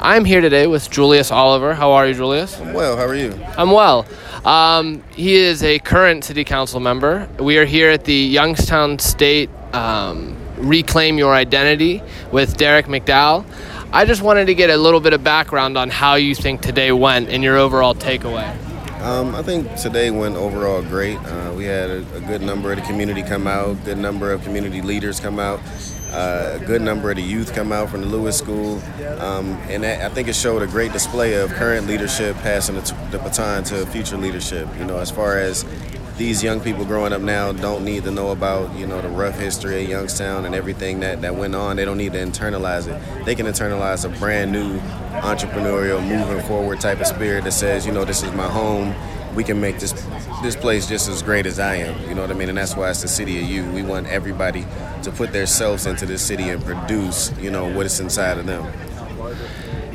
I'm here today with Julius Oliver. How are you, Julius? I'm well. How are you? I'm well. Um, he is a current city council member. We are here at the Youngstown State um, Reclaim Your Identity with Derek McDowell. I just wanted to get a little bit of background on how you think today went and your overall takeaway. Um, I think today went overall great. Uh, we had a, a, good number of the community come out, good number of community leaders come out, uh, a good number of the youth come out from the Lewis School, um, and that, I think it showed a great display of current leadership passing the, t- the baton to future leadership. You know, as far as these young people growing up now don't need to know about you know the rough history of Youngstown and everything that, that went on. They don't need to internalize it. They can internalize a brand new entrepreneurial, moving forward type of spirit that says, you know, this is my home. We can make this this place just as great as I am. You know what I mean? And that's why it's the city of you. We want everybody to put themselves into this city and produce, you know, what is inside of them.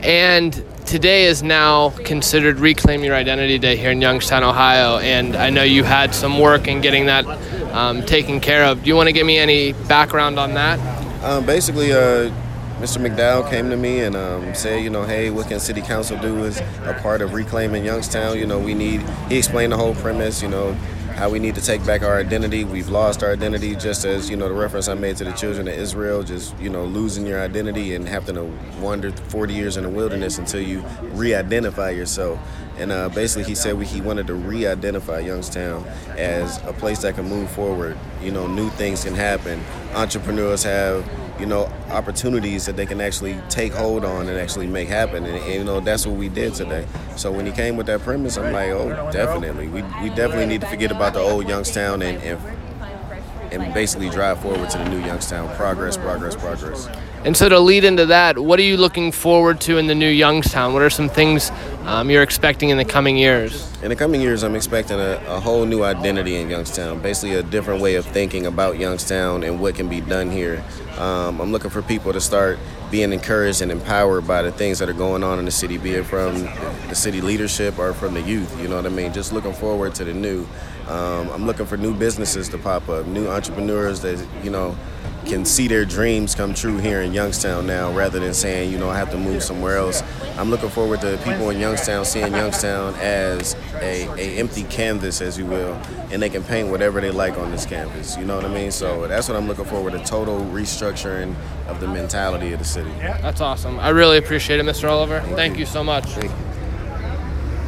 And today is now considered Reclaim Your Identity Day here in Youngstown, Ohio. And I know you had some work in getting that um, taken care of. Do you want to give me any background on that? Um, basically, uh, Mr. McDowell came to me and um, said, you know, hey, what can City Council do as a part of reclaiming Youngstown? You know, we need. He explained the whole premise. You know, how we need to take back our identity. We've lost our identity, just as you know the reference I made to the children of Israel, just you know losing your identity and having to wander 40 years in the wilderness until you re-identify yourself. And uh, basically, he said we, he wanted to re-identify Youngstown as a place that can move forward. You know, new things can happen. Entrepreneurs have you know, opportunities that they can actually take hold on and actually make happen. And, and, you know, that's what we did today. So when he came with that premise, I'm like, oh, definitely. We, we definitely need to forget about the old Youngstown and, and and basically drive forward to the new Youngstown. Progress, progress, progress. And so to lead into that, what are you looking forward to in the new Youngstown? What are some things um, you're expecting in the coming years? In the coming years, I'm expecting a, a, whole new identity in Youngstown, basically a different way of thinking about Youngstown and what can be done here. Um, I'm looking for people to start being encouraged and empowered by the things that are going on in the city, be it from the city leadership or from the youth. You know what I mean? Just looking forward to the new. Um, I'm looking for new businesses to pop up, new entrepreneurs that you know can see their dreams come true here in Youngstown now, rather than saying you know I have to move somewhere else. I'm looking forward to people in Youngstown seeing Youngstown as a, a empty canvas, as you will, and they can paint whatever they like on this canvas. You know what I mean? So that's what I'm looking forward—a total restructuring of the mentality of the city. That's awesome. I really appreciate it, Mr. Oliver. Thank, you so much.